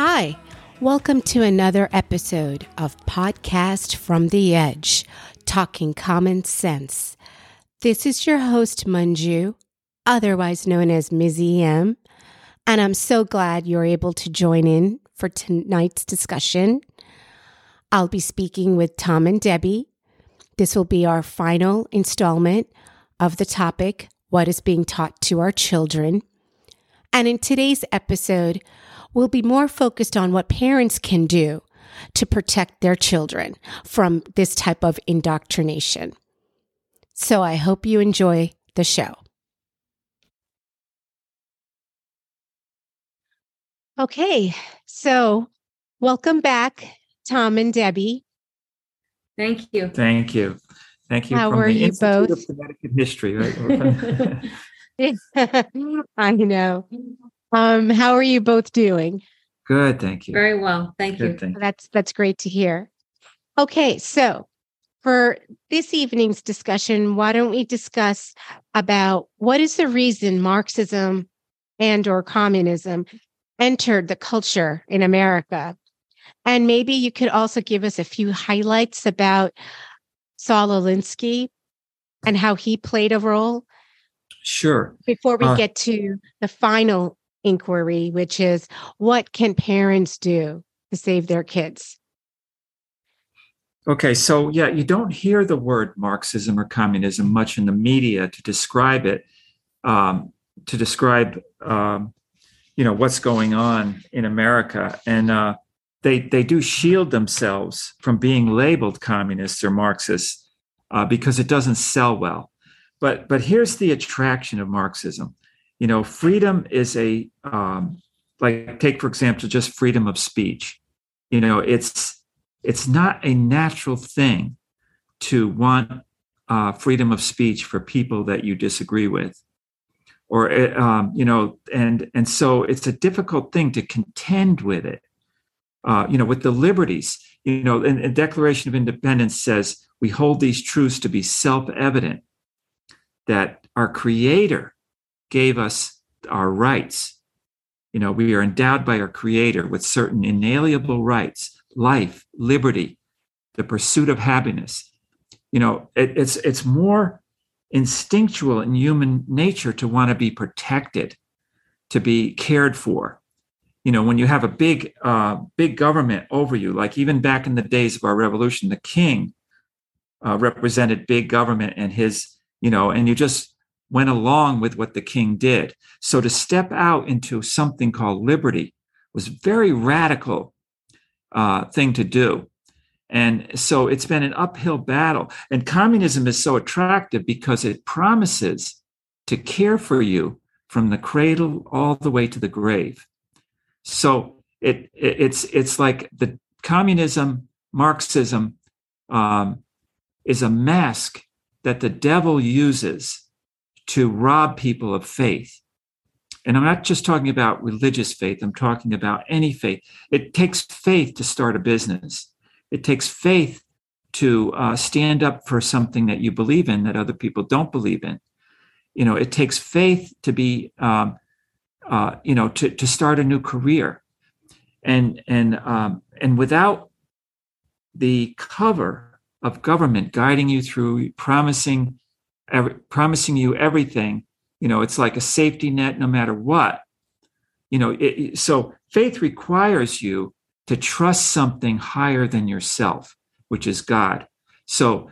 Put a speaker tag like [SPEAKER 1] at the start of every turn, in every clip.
[SPEAKER 1] Hi, welcome to another episode of Podcast from the Edge, Talking Common Sense. This is your host, Manju, otherwise known as Mizzy M, and I'm so glad you're able to join in for tonight's discussion. I'll be speaking with Tom and Debbie. This will be our final installment of the topic, What is being taught to our children? And in today's episode, we'll be more focused on what parents can do to protect their children from this type of indoctrination. So I hope you enjoy the show. Okay, so welcome back, Tom and Debbie.
[SPEAKER 2] Thank you.
[SPEAKER 3] Thank you. Thank you.
[SPEAKER 1] How
[SPEAKER 3] from
[SPEAKER 1] are
[SPEAKER 3] the
[SPEAKER 1] you
[SPEAKER 3] Institute
[SPEAKER 1] both?
[SPEAKER 3] Of Connecticut History, right?
[SPEAKER 1] I know. Um, how are you both doing?
[SPEAKER 3] Good, thank you.
[SPEAKER 2] Very well. Thank
[SPEAKER 3] Good,
[SPEAKER 2] you.
[SPEAKER 3] thank you.
[SPEAKER 1] That's that's great to hear. Okay, so for this evening's discussion, why don't we discuss about what is the reason Marxism and or communism entered the culture in America? And maybe you could also give us a few highlights about Saul Alinsky and how he played a role
[SPEAKER 3] Sure.
[SPEAKER 1] before we
[SPEAKER 3] Uh,
[SPEAKER 1] get to the final inquiry, which is what can parents do to save their kids?
[SPEAKER 3] Okay, so yeah, you don't hear the word Marxism or communism much in the media to describe it, um, to describe, um, you know, what's going on in America, and uh, they they do shield themselves from being labeled communists or Marxists uh, because it doesn't sell well. But but here's the attraction of Marxism. You know, freedom is a um, like take for example just freedom of speech. You know, it's it's not a natural thing to want uh, freedom of speech for people that you disagree with. Or uh, um, you know and and so it's a difficult thing to contend with it. Uh, you know with the liberties you know and, and declaration of independence says we hold these truths to be self-evident that our creator gave us our rights. You know we are endowed by our creator with certain inalienable rights life, liberty, the pursuit of happiness. You know, it, it's it's more instinctual in human nature to want to be protected, to be cared for. You know, when you have a big uh, big government over you, like even back in the days of our revolution, the king uh, represented big government and his, you know, and you just went along with what the king did. So to step out into something called liberty was very radical uh, thing to do. And so it's been an uphill battle. And communism is so attractive because it promises to care for you from the cradle all the way to the grave. So it, it it's it's like the communism, Marxism um, is a mask that the devil uses to rob people of faith. And I'm not just talking about religious faith, I'm talking about any faith. It takes faith to start a business, it takes faith to uh, stand up for something that you believe in that other people don't believe in. You know, it takes faith to be, um, uh, you know, to, to start a new career. And, and, um, and without the cover of government guiding you through, promising, every, promising you everything, you know it's like a safety net no matter what. You know it, so faith requires you to trust something higher than yourself which is god. So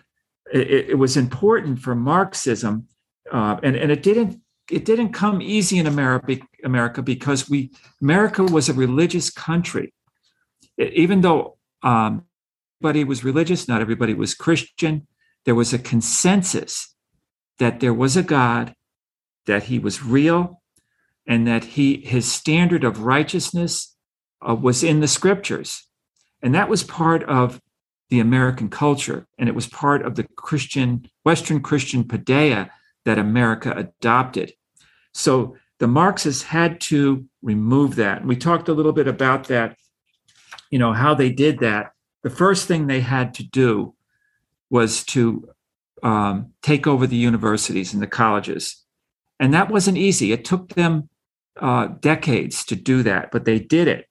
[SPEAKER 3] it, it was important for marxism uh, and, and it didn't it didn't come easy in america america because we america was a religious country. Even though um, everybody was religious not everybody was christian there was a consensus that there was a god that he was real and that he his standard of righteousness uh, was in the scriptures and that was part of the american culture and it was part of the christian western christian paideia that America adopted. So the Marxists had to remove that. And we talked a little bit about that, you know, how they did that. The first thing they had to do was to um, take over the universities and the colleges. And that wasn't easy. It took them uh, decades to do that, but they did it.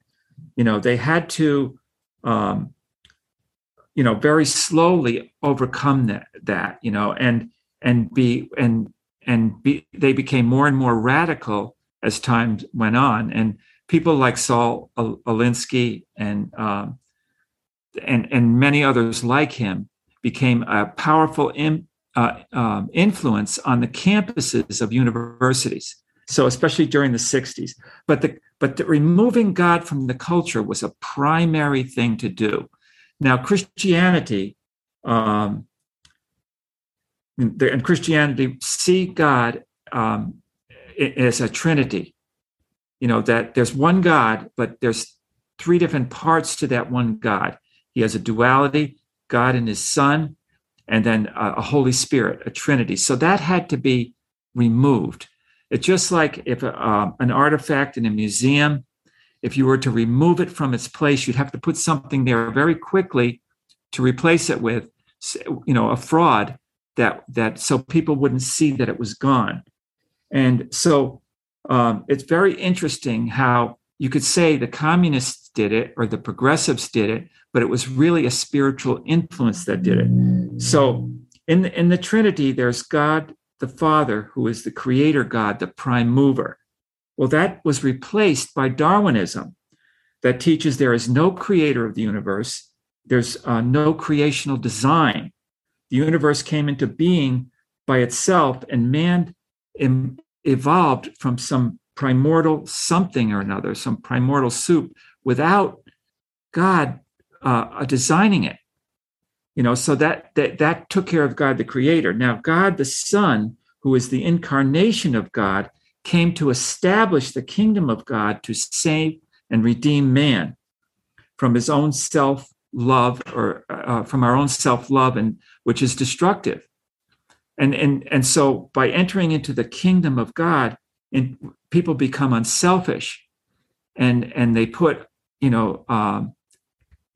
[SPEAKER 3] You know, they had to, um, you know, very slowly overcome that. That you know, and and be and and be, they became more and more radical as time went on. And people like Saul Alinsky and um, and and many others like him became a powerful in, uh, um, influence on the campuses of universities. So especially during the 60s, but the but the, removing God from the culture was a primary thing to do. Now Christianity um, and Christianity see God um, as a trinity. You know that there's one God, but there's three different parts to that one God. He has a duality, God and His Son, and then a, Holy Spirit, a Trinity. So that had to be removed. It's just like if uh, an artifact in a museum, if you were to remove it from its place, you'd have to put something there very quickly to replace it with, you know, a fraud that that so people wouldn't see that it was gone. And so um, it's very interesting how you could say the communists did it or the progressives did it, but it was really a spiritual influence that did it. So in the, in the Trinity, there's God the Father, who is the creator God, the prime mover. Well, that was replaced by Darwinism, that teaches there is no creator of the universe, there's uh, no creational design. The universe came into being by itself, and man evolved from some primordial something or another, some primordial soup, without God uh, designing it. You know, so that, that that took care of God the Creator. Now, God the Son, who is the incarnation of God, came to establish the kingdom of God to save and redeem man from his own self love or uh, from our own self love and which is destructive and and and so by entering into the kingdom of god and people become unselfish and and they put you know um,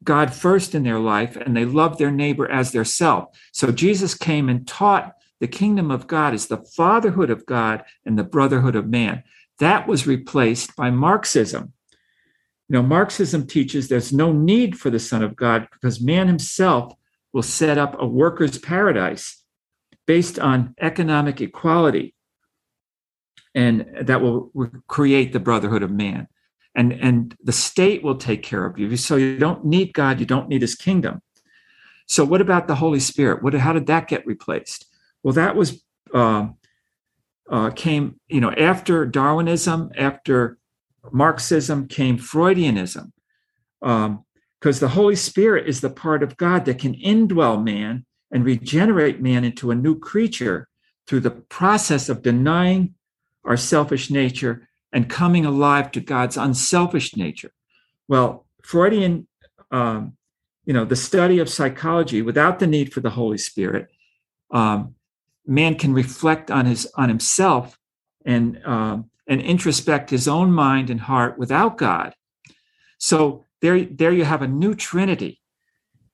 [SPEAKER 3] god first in their life and they love their neighbor as their self so jesus came and taught the kingdom of god is the fatherhood of god and the brotherhood of man. That was replaced by marxism. You know, Marxism teaches there's no need for the Son of God because man himself will set up a worker's paradise based on economic equality. And that will create the brotherhood of man. And, and the state will take care of you. So you don't need God, you don't need his kingdom. So, what about the Holy Spirit? What, how did that get replaced? Well, that was uh, uh, came, you know, after Darwinism, after Marxism came Freudianism, because um, the Holy Spirit is the part of God that can indwell man and regenerate man into a new creature through the process of denying our selfish nature and coming alive to God's unselfish nature. Well, Freudian, um, you know, the study of psychology without the need for the Holy Spirit, um, man can reflect on his on himself and um, and introspect his own mind and heart without God. So there, there you have a new trinity.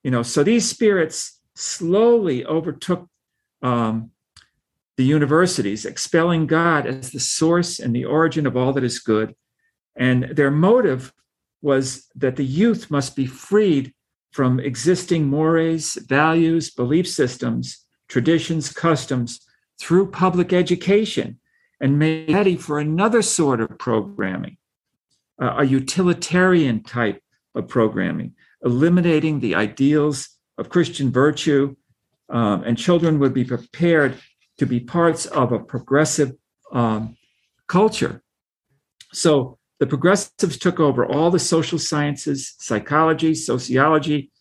[SPEAKER 3] You know, so these spirits slowly overtook um, the universities, expelling God as the source and the origin of all that is good. And their motive was that the youth must be freed from existing mores, values, belief systems, traditions, customs through public education and made ready for another sort of programming, uh, a utilitarian type of programming, eliminating the ideals of Christian virtue, um, and children would be prepared to be parts of a progressive um, culture. So the progressives took over all the social sciences, psychology, sociology,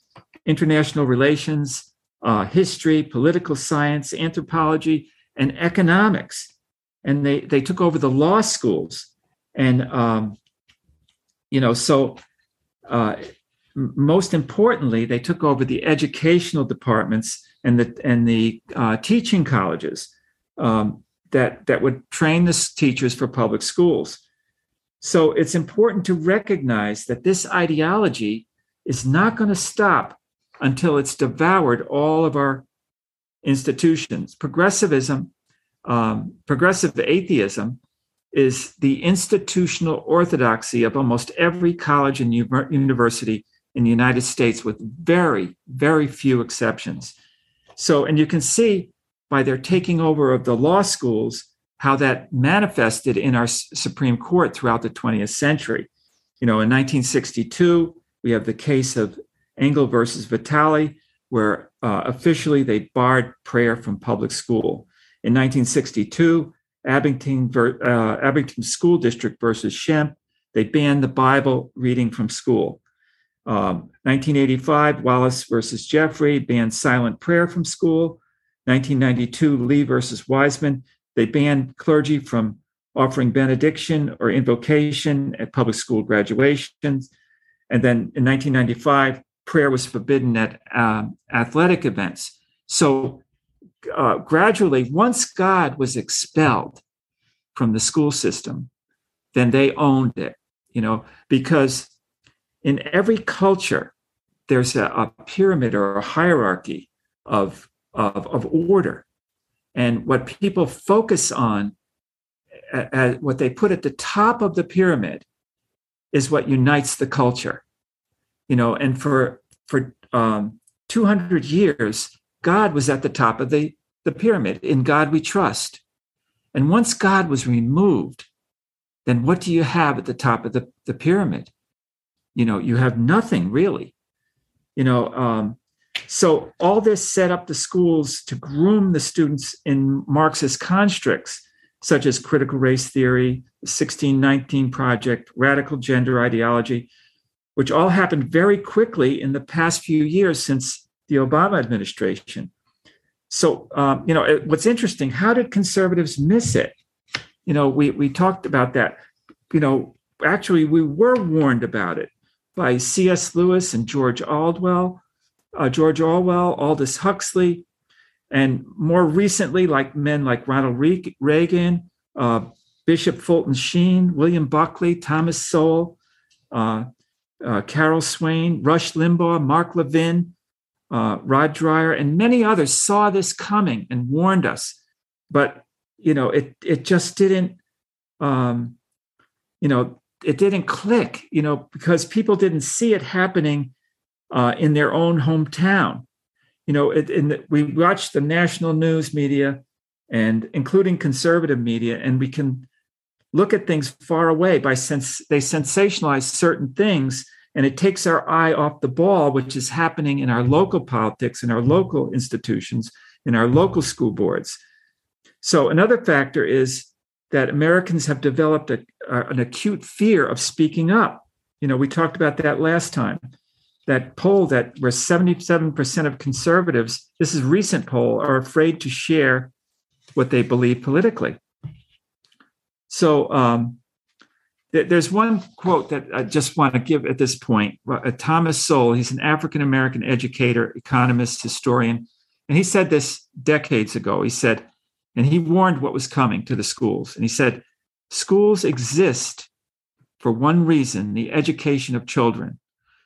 [SPEAKER 3] international relations, uh, history, political science, anthropology, and economics and they they took over the law schools, and um, you know so. Uh, most importantly, they took over the educational departments and the and the uh, teaching colleges. Um, that that would train the teachers for public schools. So it's important to recognize that this ideology is not going to stop until it's devoured all of our institutions. Progressivism, um, progressive atheism, is the institutional orthodoxy of almost every college and university in the United States, with very, very few exceptions. So, and you can see by their taking over of the law schools how that manifested in our Supreme Court throughout the 20th century. You know, in 1962, we have the case of Engel versus Vitale, where uh, officially they barred prayer from public school. In 1962, Abington, uh, Abington School District versus Schempp, they banned the Bible reading from school. Um, 1985, Wallace versus Jaffree banned silent prayer from school. 1992, Lee versus Weisman, they banned clergy from offering benediction or invocation at public school graduations. And then in 1995, prayer was forbidden at um, athletic events. So uh, gradually, once God was expelled from the school system, then they owned it, you know, because in every culture, there's a, a pyramid or a hierarchy of, of, of order. And what people focus on, uh, what they put at the top of the pyramid, is what unites the culture. You know, and for for um, 200 years, God was at the top of the, the pyramid. In God we trust. And once God was removed, then what do you have at the top of the, the pyramid? You know, you have nothing really. You know, um, so all this set up the schools to groom the students in Marxist constructs, such as critical race theory, the 1619 project, radical gender ideology, which all happened very quickly in the past few years since the Obama administration. So, um, you know, it, what's interesting, how did conservatives miss it? You know, we, we talked about that. You know, actually, we were warned about it by C.S. Lewis and George Aldwell, uh, George Orwell, Aldous Huxley, and more recently, like men like Ronald Reagan, uh, Bishop Fulton Sheen, William Buckley, Thomas Sowell, uh, uh, Carol Swain, Rush Limbaugh, Mark Levin, uh, Rod Dreher, and many others saw this coming and warned us. But you know, it it just didn't, um, you know, it didn't click. You know, because people didn't see it happening uh, in their own hometown. You know, it, the, we watch the national news media, and including conservative media, and we can look at things far away by sense they sensationalize certain things and it takes our eye off the ball which is happening in our local politics in our local institutions in our local school boards so another factor is that americans have developed a, an acute fear of speaking up you know we talked about that last time that poll that where 77% of conservatives this is recent poll are afraid to share what they believe politically so um, th- there's one quote that I just want to give at this point. Uh, Thomas Sowell, he's an African American educator, economist, historian, and he said this decades ago. He said, and he warned what was coming to the schools. And he said, schools exist for one reason the education of children.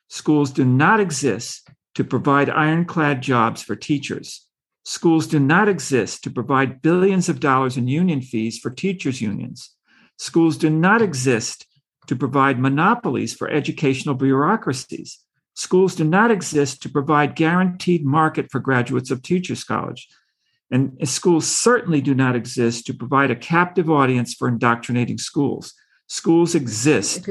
[SPEAKER 3] Schools do not exist to provide ironclad jobs for teachers. Schools do not exist to provide billions of dollars in union fees for teachers' unions. Schools do not exist to provide monopolies for educational bureaucracies. Schools do not exist to provide guaranteed market for graduates of Teachers College. And schools certainly do not exist to provide a captive audience for indoctrinating schools. Schools exist.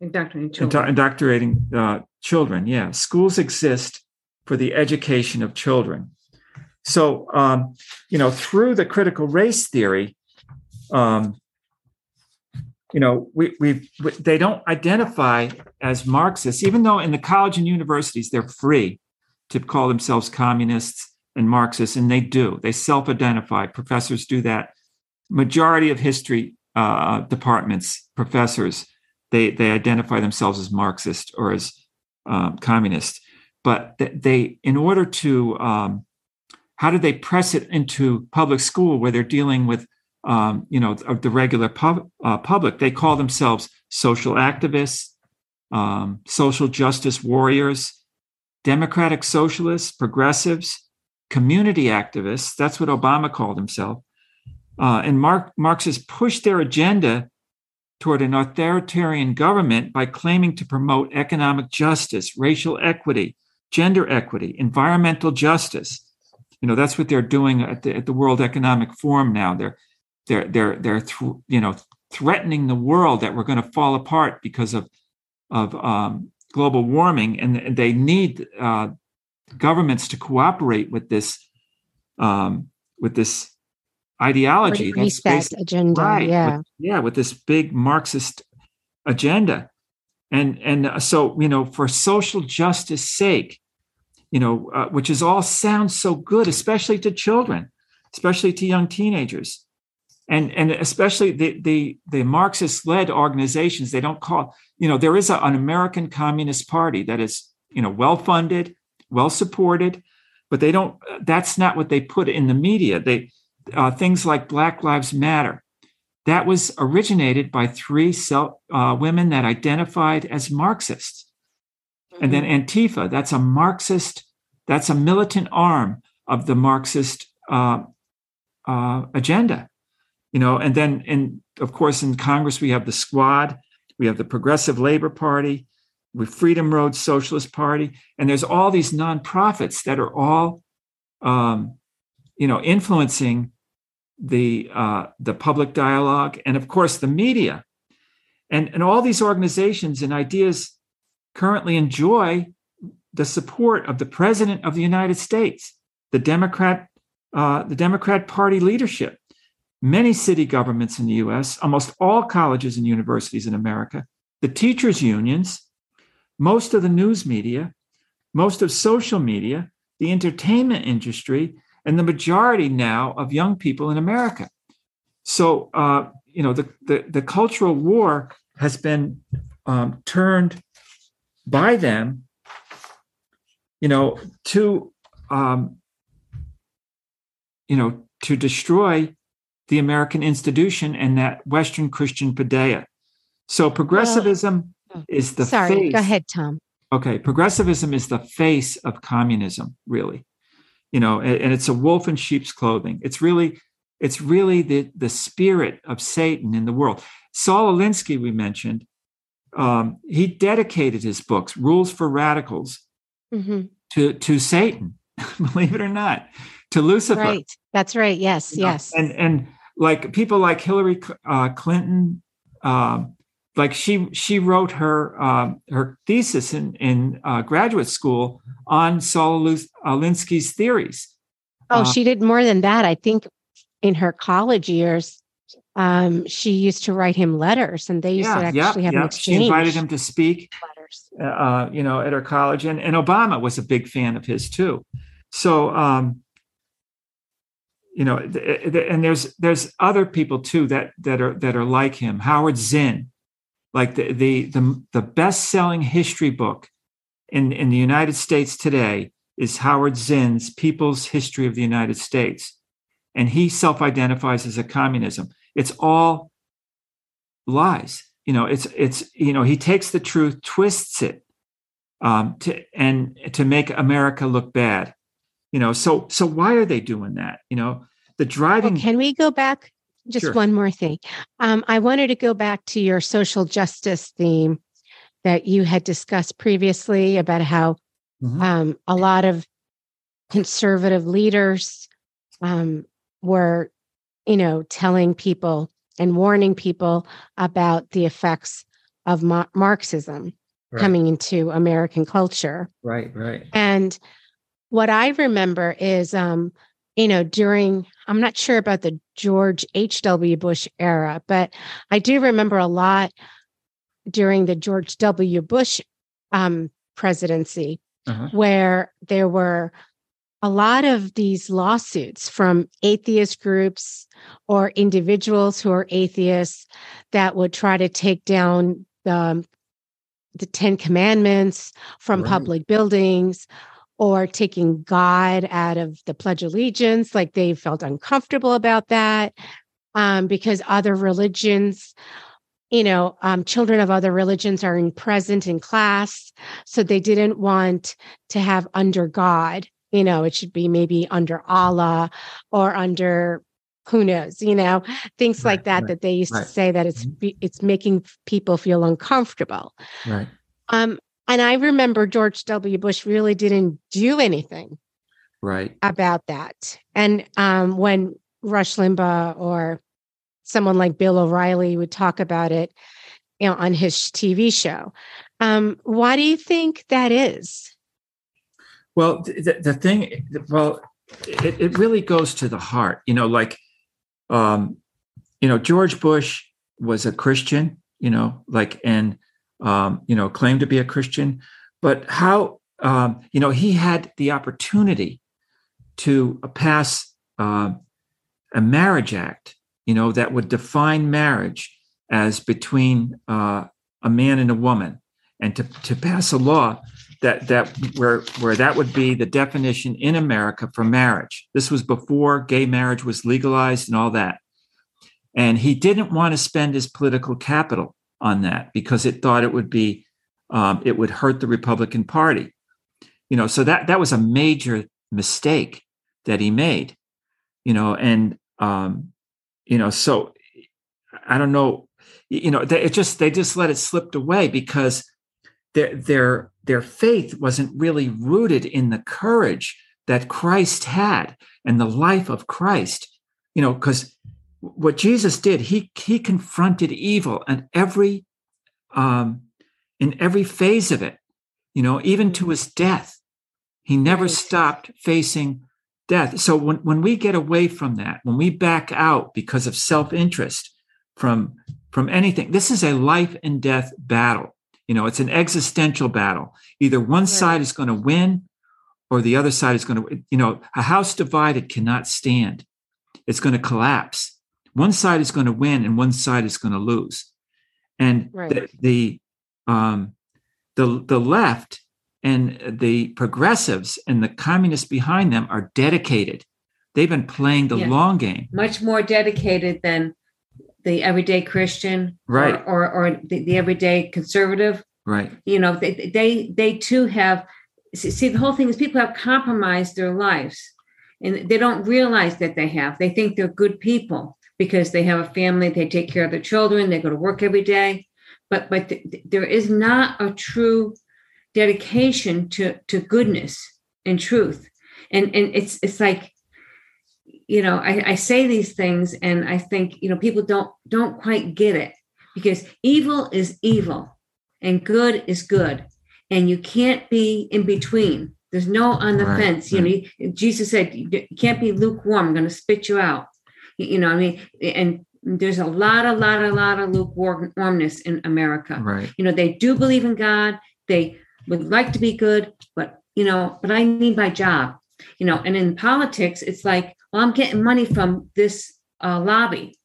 [SPEAKER 2] Indoctrinating children.
[SPEAKER 3] Indoctrinating uh, children, yeah. Schools exist for the education of children. So, um, you know, through the critical race theory, um, you know, we, we, they don't identify as Marxists, even though in the college and universities they're free to call themselves communists and Marxists, and they do. They self-identify. Professors do that. Majority of history uh, departments, professors, they they identify themselves as Marxist or as um, communist. But they, in order to, um, how do they press it into public school where they're dealing with um, you know, the regular pub, uh, public. They call themselves social activists, um, social justice warriors, democratic socialists, progressives, community activists. That's what Obama called himself. Uh, and Mark, Marxists pushed their agenda toward an authoritarian government by claiming to promote economic justice, racial equity, gender equity, environmental justice. You know, that's what they're doing at the, at the World Economic Forum now. They're they're they're they're th- you know threatening the world that we're going to fall apart because of of um, global warming, and they need uh, governments to cooperate with this um, with this ideology.
[SPEAKER 1] Agenda, right, yeah,
[SPEAKER 3] with, yeah, with this big Marxist agenda, and and uh, so you know, for social justice sake, you know, uh, which is all sounds so good, especially to children, especially to young teenagers, and and especially the the the Marxist led organizations. They don't call you know there is a, an American Communist Party that is you know well funded, well supported, but they don't. That's not what they put in the media. They uh, things like Black Lives Matter. That was originated by three self, uh, women that identified as Marxists. Mm-hmm. And then mm-hmm. Antifa, that's a Marxist, that's a militant arm of the Marxist uh, uh, agenda. You know, and then, in, of course, in Congress, we have the Squad, we have the Progressive Labor Party, we Freedom Road Socialist Party, and there's all these nonprofits that are all, um, you know, influencing the uh, the public dialogue, and of course the media, and and all these organizations and ideas currently enjoy the support of the president of the United States, the Democrat uh, the Democrat Party leadership, many city governments in the U.S., almost all colleges and universities in America, the teachers unions, most of the news media, most of social media, the entertainment industry, and the majority now of young people in America. So, uh, you know, the, the, the, cultural war has been um, turned by them, you know, to, um, you know, to destroy the American institution and that Western Christian paideia. So progressivism is the
[SPEAKER 1] sorry.
[SPEAKER 3] Face.
[SPEAKER 1] Go ahead, Tom.
[SPEAKER 3] Okay, progressivism is the face of communism, really you know and, and it's a wolf in sheep's clothing it's really it's really the the spirit of satan in the world saul alinsky we mentioned um, he dedicated his books rules for radicals mm-hmm. to to satan believe it or not to lucifer
[SPEAKER 1] right that's right yes you yes
[SPEAKER 3] know? and and like people like hillary uh, clinton um, like she she wrote her um, her thesis in in uh, graduate school on Saul Alinsky's theories.
[SPEAKER 1] Oh, uh, she did more than that. I think in her college years, um, she used to write him letters, and they used yeah, to actually have an exchange.
[SPEAKER 3] She invited him to speak. Letters. Uh, uh, you know, at her college, and and Obama was a big fan of his too. So. Um, you know, and there's there's other people too that that are that are like him. Howard Zinn, like the the the, the best selling history book in in the United States today is Howard Zinn's People's History of the United States, and he self identifies as a communism. It's all lies. You know, it's it's you know he takes the truth, twists it, um, to and to make America look bad. You know, so so why are they doing that? You know, the driving.
[SPEAKER 1] Well, can we go back just sure. one more thing. Um, I wanted to go back to your social justice theme that you had discussed previously about how mm-hmm. um, a lot of conservative leaders um, were, you know, telling people and warning people about the effects of Ma- Marxism right. coming into American culture.
[SPEAKER 3] Right, right.
[SPEAKER 1] And what I remember is um, you know, during, I'm not sure about the George H.W. Bush era, but I do remember a lot during the George W. Bush um, presidency uh-huh. where there were a lot of these lawsuits from atheist groups or individuals who are atheists that would try to take down the, the Ten Commandments from right. public buildings or taking God out of the Pledge of Allegiance, like they felt uncomfortable about that. um, because other religions you know, um, children of other religions are in present in class. So they didn't want to have under God, you know, it should be maybe under Allah or under who knows, you know, things right, like that, right, that they used right. to say that it's, mm-hmm. it's making people feel uncomfortable.
[SPEAKER 3] Right.
[SPEAKER 1] Um, and I remember George W. Bush really didn't do anything
[SPEAKER 3] right
[SPEAKER 1] about that. And um, when Rush Limbaugh or someone like Bill O'Reilly would talk about it you know, on his TV show. Um, why do you think that is?
[SPEAKER 3] Well, the, the thing, well, it, it really goes to the heart. You know, like, um, you know, George Bush was a Christian, you know, like, and, um, you know, claimed to be a Christian, but how, um, you know, he had the opportunity to pass uh, a marriage act you know, that would define marriage as between uh, a man and a woman, and to, to pass a law that that where where that would be the definition in America for marriage. This was before gay marriage was legalized and all that. And he didn't want to spend his political capital on that because it thought it would be um, it would hurt the Republican Party. You know, so that that was a major mistake that he made. You know, and um, you know so i don't know you know they, it just they just let it slip away because their their their faith wasn't really rooted in the courage that christ had and the life of christ you know because what jesus did he he confronted evil and every um in every phase of it you know even to his death he never stopped facing death. So when, when we get away from that, when we back out because of self-interest from from anything, this is a life and death battle. You know, it's an existential battle. Either one right. side is going to win or the other side is going to, you know, a house divided cannot stand. It's going to collapse. One side is going to win and one side is going to lose. And right. the, the um the the left and the progressives and the communists behind them are dedicated. They've been playing the yeah. long game.
[SPEAKER 2] Much more dedicated than the everyday Christian,
[SPEAKER 3] right,
[SPEAKER 2] or or, or the, the, everyday conservative,
[SPEAKER 3] right.
[SPEAKER 2] You know, they they they too have. See, the whole thing is people have compromised their lives, and they don't realize that they have. They think they're good people because they have a family, they take care of their children, they go to work every day, but but th- there is not a true dedication to to goodness and truth. And and it's it's like you know I, I say these things and i think you know people don't don't quite get it because evil is evil and good is good and you can't be in between. There's no on the right, fence you know jesus said you can't be lukewarm i'm going to spit you out you know i mean and there's a lot a lot a lot of lukewarmness in america
[SPEAKER 3] right
[SPEAKER 2] you know they do believe in god they would like to be good, but you know, but I need my job, you know. And in politics, it's like, well, I'm getting money from this uh, lobby,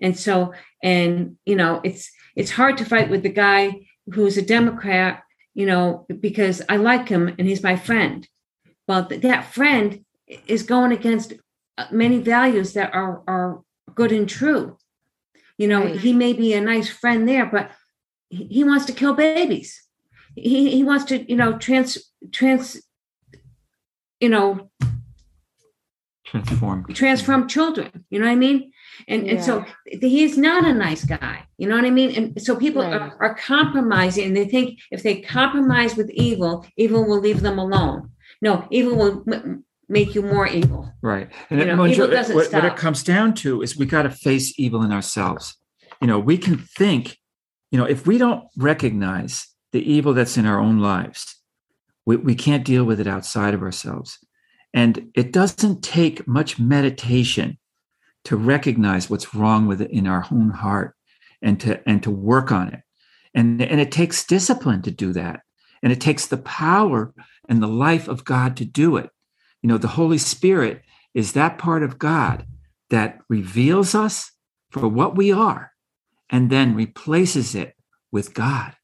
[SPEAKER 2] and so, and you know, it's it's hard to fight with the guy who's a Democrat, you know, because I like him and he's my friend. Well, th- that friend is going against many values that are are good and true. You know, right. he may be a nice friend there, but he wants to kill babies he, he wants to you know trans trans you know
[SPEAKER 3] transform
[SPEAKER 2] transform children you know what i mean and yeah. and so he's not a nice guy you know what i mean and so people right. are, are compromising and they think if they compromise with evil evil will leave them alone no evil will m- make you more evil
[SPEAKER 3] right and you know, evil doesn't what, what it comes down to is we got to face evil in ourselves you know we can think you know if we don't recognize the evil that's in our own lives. We, we can't deal with it outside of ourselves. And it doesn't take much meditation to recognize what's wrong with it in our own heart and to and to work on it. And, and it takes discipline to do that. And it takes the power and the life of God to do it. You know, the Holy Spirit is that part of God that reveals us for what we are and then replaces it with God.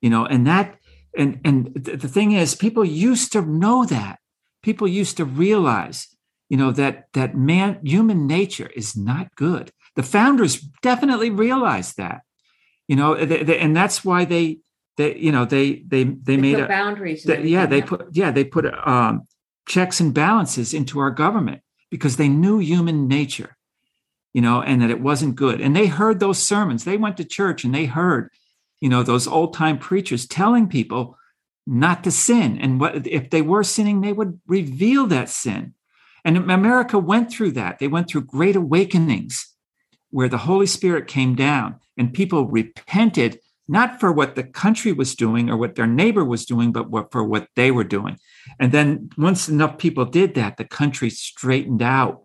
[SPEAKER 3] You know and that and and the thing is people used to know that. People used to realize you know that that man human nature is not good. The founders definitely realized that, you know, they, they, and that's why they, they, you know, they, they, they,
[SPEAKER 2] They
[SPEAKER 3] made a,
[SPEAKER 2] boundaries.
[SPEAKER 3] yeah, they put, yeah, they put um, checks and balances into our government because they knew human nature, you know, and that it wasn't good. And they heard those sermons. They went to church and they heard, you know, those old time preachers telling people not to sin. And what if they were sinning, they would reveal that sin. And America went through that. They went through great awakenings where the Holy Spirit came down and people repented, not for what the country was doing or what their neighbor was doing, but what, for what they were doing. And then once enough people did that, the country straightened out.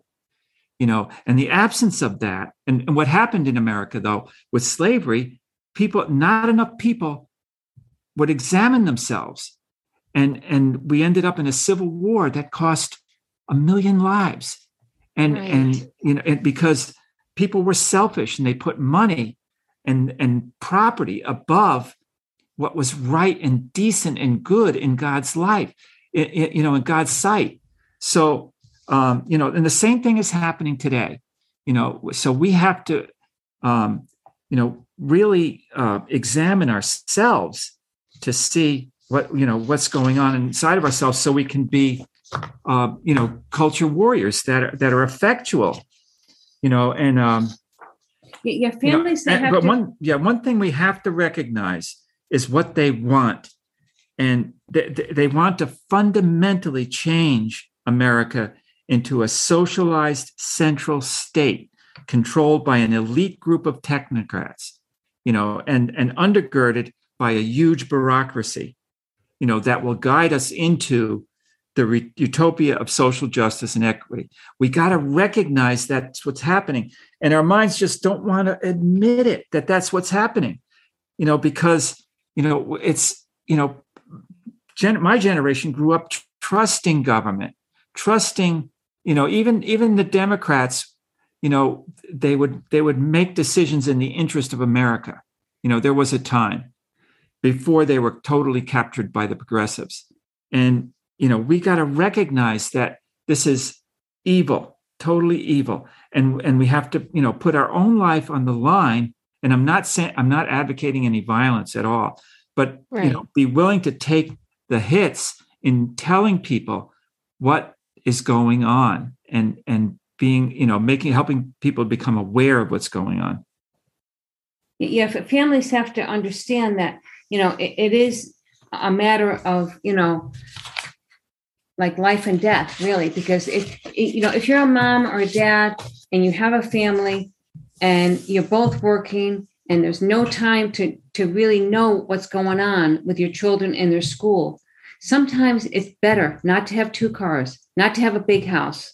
[SPEAKER 3] You know, and the absence of that, and, and what happened in America though with slavery, people, not enough people would examine themselves. And, and we ended up in a civil war that cost a million lives. And,
[SPEAKER 1] Right.
[SPEAKER 3] and you know, and because people were selfish and they put money and, and property above what was right and decent and good in God's life, i- i- you know, in God's sight. So, um, you know, and the same thing is happening today, you know, so we have to, um, you know, really uh, examine ourselves to see what, you know, what's going on inside of ourselves so we can be, uh, you know, culture warriors that are, that are effectual, you know, and, um,
[SPEAKER 2] Yeah,
[SPEAKER 3] you know,
[SPEAKER 2] families,
[SPEAKER 3] and-
[SPEAKER 2] have
[SPEAKER 3] but
[SPEAKER 2] to.
[SPEAKER 3] one yeah one thing we have to recognize is what they want and they, they- they want to fundamentally change america into a socialized central state controlled by an elite group of technocrats you know and and undergirded by a huge bureaucracy you know that will guide us into the re- utopia of social justice and equity. We got to recognize that's what's happening. And our minds just don't want to admit it that that's what's happening. You know because you know it's you know gen- my generation grew up tr- trusting government trusting you know even even the democrats you know they would they would make decisions in the interest of america. You know there was a time before they were totally captured by the progressives. And you know we got to recognize that this is evil totally evil. And and we have to you know put our own life on the line. And i'm not saying i'm not advocating any violence at all. But you know be willing to take the hits in telling people what is going on and and being you know making helping people become aware of what's going on.
[SPEAKER 2] Yeah families have to understand that you know it, it is a matter of you know like life and death really because if you know if you're a mom or a dad and you have a family and you're both working and there's no time to to really know what's going on with your children in their school sometimes it's better not to have two cars not to have a big house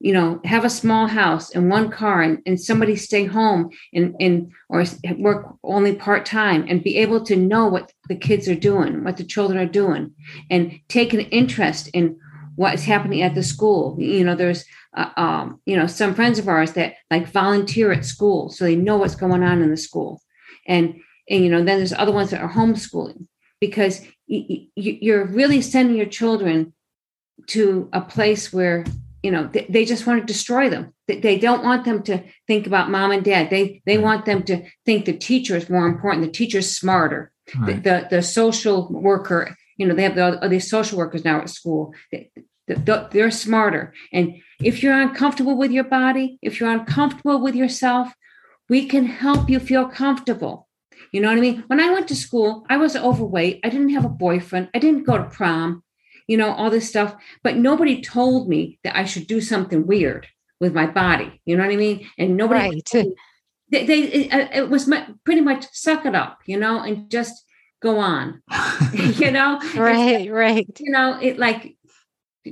[SPEAKER 2] you know have a small house and one car and, and somebody stay home and, and or work only part-time and be able to know what the kids are doing what the children are doing and take an interest in what is happening at the school. You know there's uh, um, you know some friends of ours that like volunteer at school so they know what's going on in the school. And and you know then there's other ones that are homeschooling because y- y- you're really sending your children to a place where you know they, they just want to destroy them. They, they don't want them to think about mom and dad. They they want them to think the teacher is more important the teacher's smarter.
[SPEAKER 3] Right.
[SPEAKER 2] the, the the social worker you know they have the, these social workers now at school. They, they- they're smarter. And if you're uncomfortable with your body if you're uncomfortable with yourself we can help you feel comfortable. You know what i mean? When i went to school i was overweight. I didn't have a boyfriend. I didn't go to prom you know all this stuff but nobody told me that i should do something weird with my body you know what i mean? And nobody
[SPEAKER 1] Right.
[SPEAKER 2] they, they it, uh, it was mu- pretty much suck it up you know and just go on you know? It's-
[SPEAKER 1] Right, right.
[SPEAKER 2] you know it like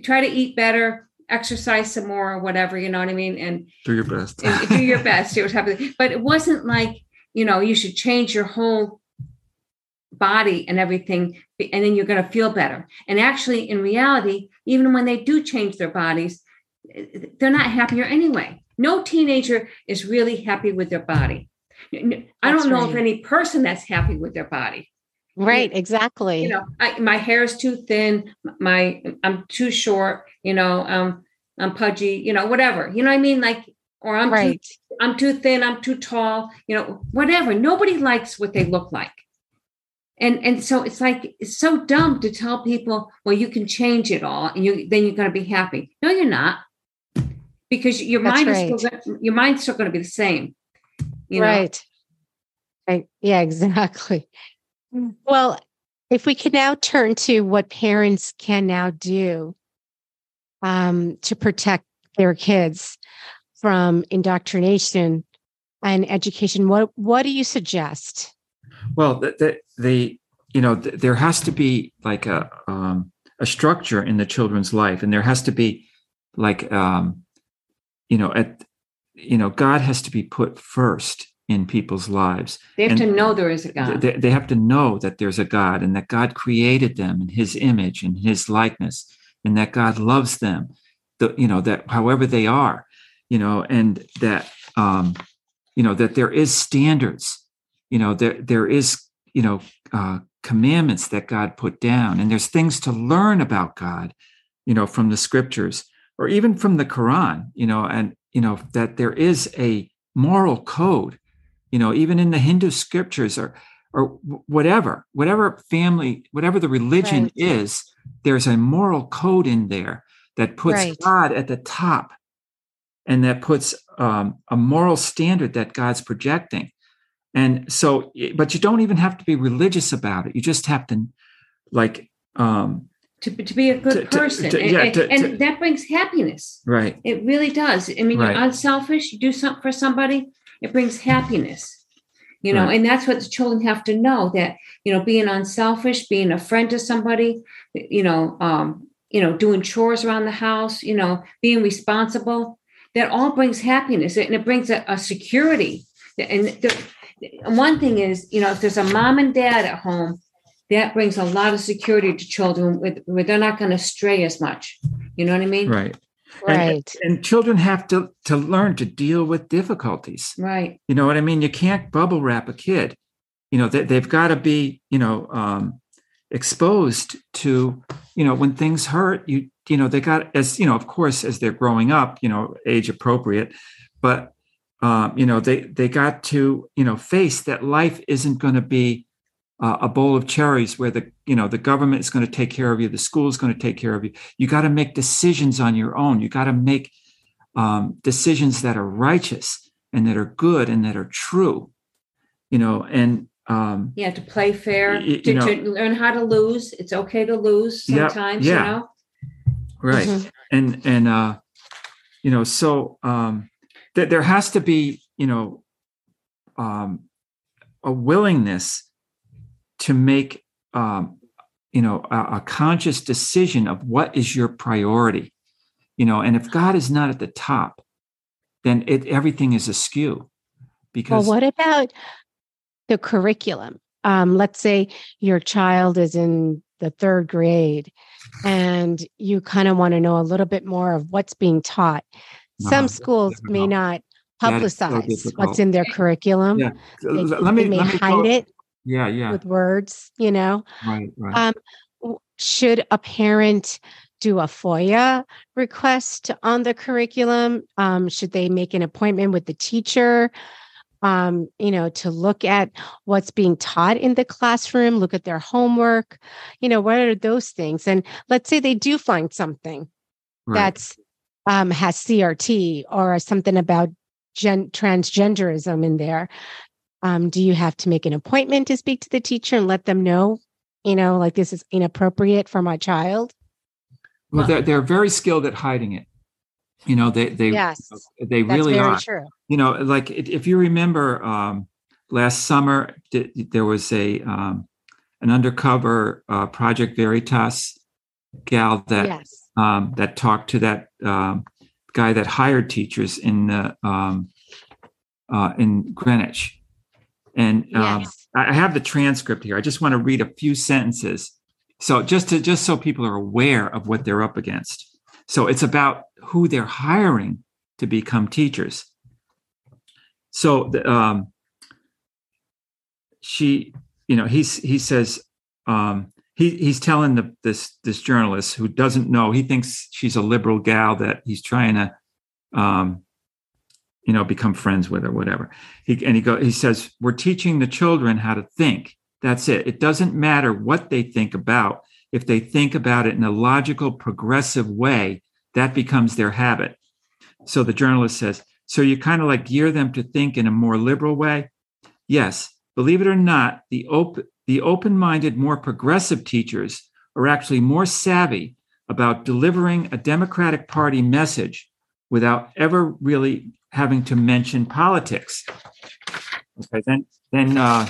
[SPEAKER 2] try to eat better exercise some more or whatever you know what i mean? And,
[SPEAKER 3] do your best.
[SPEAKER 2] and do your best see what's happening but it wasn't like you know you should change your whole body and everything and then you're going to feel better and actually in reality even when they do change their bodies they're not happier anyway no teenager is really happy with their body i don't know of any person that's happy with their body
[SPEAKER 1] Right, exactly.
[SPEAKER 2] you know I, my hair is too thin my i'm too short you know um i'm pudgy you know whatever you know what i mean like or I'm
[SPEAKER 1] right.
[SPEAKER 2] too I'm too thin, I'm too tall, you know, whatever. Nobody likes what they look like. And and so it's like it's so dumb to tell people, well, you can change it all and you then you're going to be happy. No, you're not. Because your
[SPEAKER 1] That's
[SPEAKER 2] mind
[SPEAKER 1] right.
[SPEAKER 2] is still your mind's still going to be the same. You know?
[SPEAKER 1] right. Right. Yeah, exactly. Well, if we could now turn to what parents can now do um, to protect their kids from indoctrination and education, what what do you suggest?
[SPEAKER 3] Well, the, the, the you know th- there has to be like a um, a structure in the children's life, and there has to be like um, you know at you know God has to be put first in people's lives.
[SPEAKER 2] They have
[SPEAKER 3] And
[SPEAKER 2] to know there is a God.
[SPEAKER 3] They, they have to know that there's a God and that God created them in His image and His likeness, and that God loves them. The you know that however they are, you know, and that um, you know that there is standards you know there there is you know uh, commandments that god put down and there's things to learn about god you know from the scriptures or even from the quran you know and you know that there is a moral code you know even in the hindu scriptures or or whatever whatever family whatever the religion
[SPEAKER 1] Right.
[SPEAKER 3] is there's a moral code in there that puts
[SPEAKER 1] Right.
[SPEAKER 3] god at the top and that puts um, a moral standard that god's projecting and so but you don't even have to be religious about it you just have to like um
[SPEAKER 2] to, to be a good
[SPEAKER 3] To-
[SPEAKER 2] person.
[SPEAKER 3] to-
[SPEAKER 2] and
[SPEAKER 3] yeah,
[SPEAKER 2] and-
[SPEAKER 3] to-
[SPEAKER 2] and
[SPEAKER 3] to-
[SPEAKER 2] that brings happiness.
[SPEAKER 3] right
[SPEAKER 2] It really does. I mean,
[SPEAKER 3] Right.
[SPEAKER 2] you're unselfish, you do something for somebody, it brings happiness. You know,
[SPEAKER 3] Right.
[SPEAKER 2] and that's what the children have to know that, you know, being unselfish, being a friend to somebody, you know, um, you know, doing chores around the house, you know, being responsible, that all brings happiness and it brings a, a security. And the, one thing is, you know, if there's a mom and dad at home, that brings a lot of security to children with, where they're not going to stray as much. You know what I mean?
[SPEAKER 3] right And-
[SPEAKER 1] Right.
[SPEAKER 3] and children have to to learn to deal with difficulties
[SPEAKER 2] Right.
[SPEAKER 3] you know what i mean you can't bubble wrap a kid you know they, they've got to be you know um exposed to you know when things hurt you you know they got as you know of course as they're growing up you know age appropriate but um you know they they got to you know face that life isn't going to be uh, a bowl of cherries where the you know the government is going to take care of you the school is going to take care of you you got to make decisions on your own you got to make um, decisions that are righteous and that are good and that are true you know and um
[SPEAKER 2] Yeah, to play fair,
[SPEAKER 3] Y- you
[SPEAKER 2] to,
[SPEAKER 3] know-
[SPEAKER 2] to learn how to lose. It's okay to lose sometimes,
[SPEAKER 3] yeah.
[SPEAKER 2] you know?
[SPEAKER 3] right
[SPEAKER 1] Mhm.
[SPEAKER 3] and and uh you know so um that there has to be you know um a willingness to make um you know a, a conscious decision of what is your priority you know and if god is not at the top then it everything is askew Because Well,
[SPEAKER 1] what about the curriculum? Um, let's say your child is in the third grade and you kind of want to know a little bit more of what's being taught.
[SPEAKER 3] No,
[SPEAKER 1] Some
[SPEAKER 3] that's
[SPEAKER 1] schools may not
[SPEAKER 3] is so
[SPEAKER 1] publicize what's in their curriculum.
[SPEAKER 3] Yeah.
[SPEAKER 1] They,
[SPEAKER 3] let me
[SPEAKER 1] they may
[SPEAKER 3] let me
[SPEAKER 1] hide
[SPEAKER 3] go-
[SPEAKER 1] it
[SPEAKER 3] yeah yeah
[SPEAKER 1] with words, you know.
[SPEAKER 3] right right
[SPEAKER 1] Um, should a parent do a FOIA request on the curriculum? Um, should they make an appointment with the teacher? Um, you know, to look at what's being taught in the classroom, look at their homework, you know, what are those things? And let's say they do find something
[SPEAKER 3] right.
[SPEAKER 1] that's um, has CRT or something about gen- transgenderism in there. Um, do you have to make an appointment to speak to the teacher and let them know, you know, like this is inappropriate for my child?
[SPEAKER 3] Well, they're, they're very skilled at hiding it. You know, they they
[SPEAKER 1] yes,
[SPEAKER 3] they
[SPEAKER 1] that's
[SPEAKER 3] really are.
[SPEAKER 1] true.
[SPEAKER 3] You know, like if if you remember, um, last summer th- there was a um, an undercover uh, Project Veritas gal that
[SPEAKER 1] yes,
[SPEAKER 3] um, that talked to that um, guy that hired teachers in the um, uh, in Greenwich, and um,
[SPEAKER 1] yes,
[SPEAKER 3] I I have the transcript here. I just want to read a few sentences. So just to just so people are aware of what they're up against. So it's about who they're hiring to become teachers. So the, um, she, you know, he's he says um, he he's telling the this this journalist who doesn't know. He thinks she's a liberal gal that he's trying to um, you know become friends with or whatever. He, and he go he says we're teaching the children how to think. That's it. It doesn't matter what they think about. If they think about it in a logical progressive way that becomes their habit. So the journalist says so you kind of like gear them to think in a more liberal way? Yes believe it or not the open the open-minded more progressive teachers are actually more savvy about delivering a democratic party message without ever really having to mention politics. Okay, then then uh,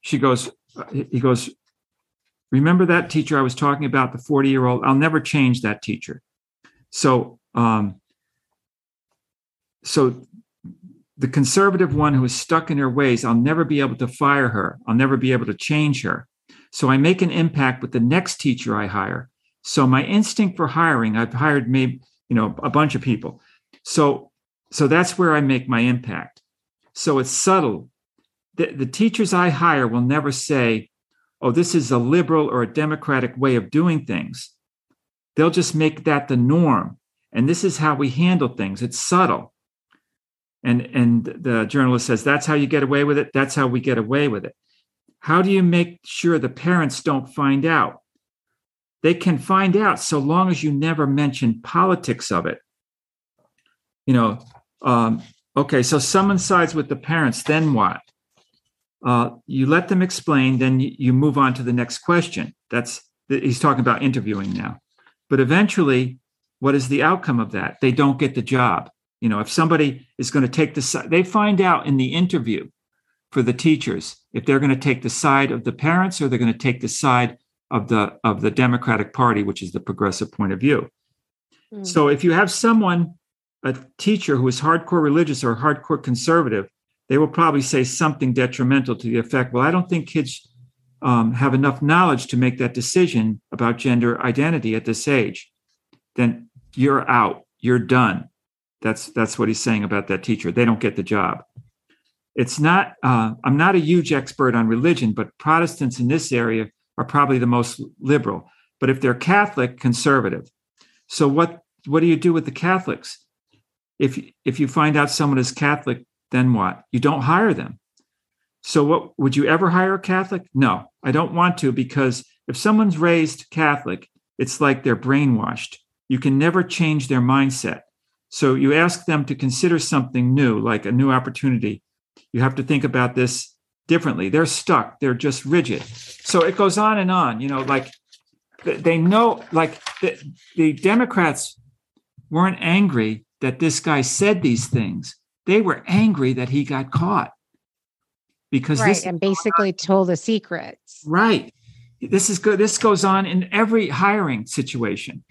[SPEAKER 3] she goes. He goes. Remember that teacher I was talking about, the forty-year-old? I'll never change that teacher. So, um, so the conservative one who is stuck in her ways, I'll never be able to fire her. I'll never be able to change her. So I make an impact with the next teacher I hire. So my instinct for hiring, I've hired maybe you know a bunch of people. So so that's where I make my impact. So it's subtle. The, the teachers I hire will never say, oh, this is a liberal or a democratic way of doing things. They'll just make that the norm. And this is how we handle things. It's subtle. And, and the journalist says, that's how you get away with it. That's how we get away with it. How do you make sure the parents don't find out? They can find out so long as you never mention politics of it. You know, um, okay, so someone sides with the parents, then what? Uh, you let them explain, then you move on to the next question. That's he's talking about interviewing now. But eventually, what is the outcome of that? They don't get the job. You know, if somebody is going to take the side, they find out in the interview for the teachers if they're going to take the side of the parents or they're going to take the side of the of the Democratic Party, which is the progressive point of view. Mm. So if you have someone a teacher who is hardcore religious or hardcore conservative, they will probably say something detrimental to the effect, well, I don't think kids um, have enough knowledge to make that decision about gender identity at this age. Then you're out. You're done. That's that's what he's saying about that teacher. They don't get the job. It's not. Uh, I'm not a huge expert on religion, but Protestants in this area are probably the most liberal. But if they're Catholic, conservative. So what what do you do with the Catholics? if if you find out someone is Catholic, then what? You don't hire them. So what would you ever hire a Catholic? No, I don't want to because if someone's raised Catholic, it's like they're brainwashed. You can never change their mindset. So you ask them to consider something new, like a new opportunity. You have to think about this differently. They're stuck. They're just rigid. So it goes on and on. You know, like they know, like the, the Democrats weren't angry that this guy said these things. They were angry that he got caught because
[SPEAKER 1] right,
[SPEAKER 3] this
[SPEAKER 1] and basically told the secrets.
[SPEAKER 3] Right. This is good. This goes on in every hiring situation,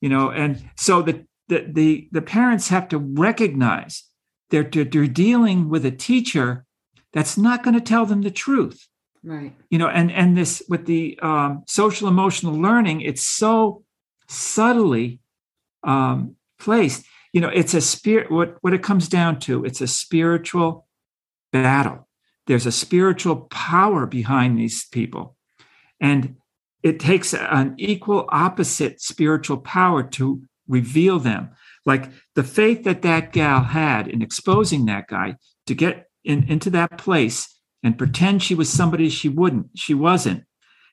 [SPEAKER 3] you know, and so the the the, the parents have to recognize they're, they're dealing with a teacher that's not going to tell them the truth.
[SPEAKER 2] Right.
[SPEAKER 3] You know and and this with the um, social emotional learning it's so subtly um, placed. You know it's a spirit what what it comes down to it's a spiritual battle. There's a spiritual power behind these people. And it takes an equal opposite spiritual power to reveal them. Like the faith that that gal had in exposing that guy to get in, into that place and pretend she was somebody she wouldn't she wasn't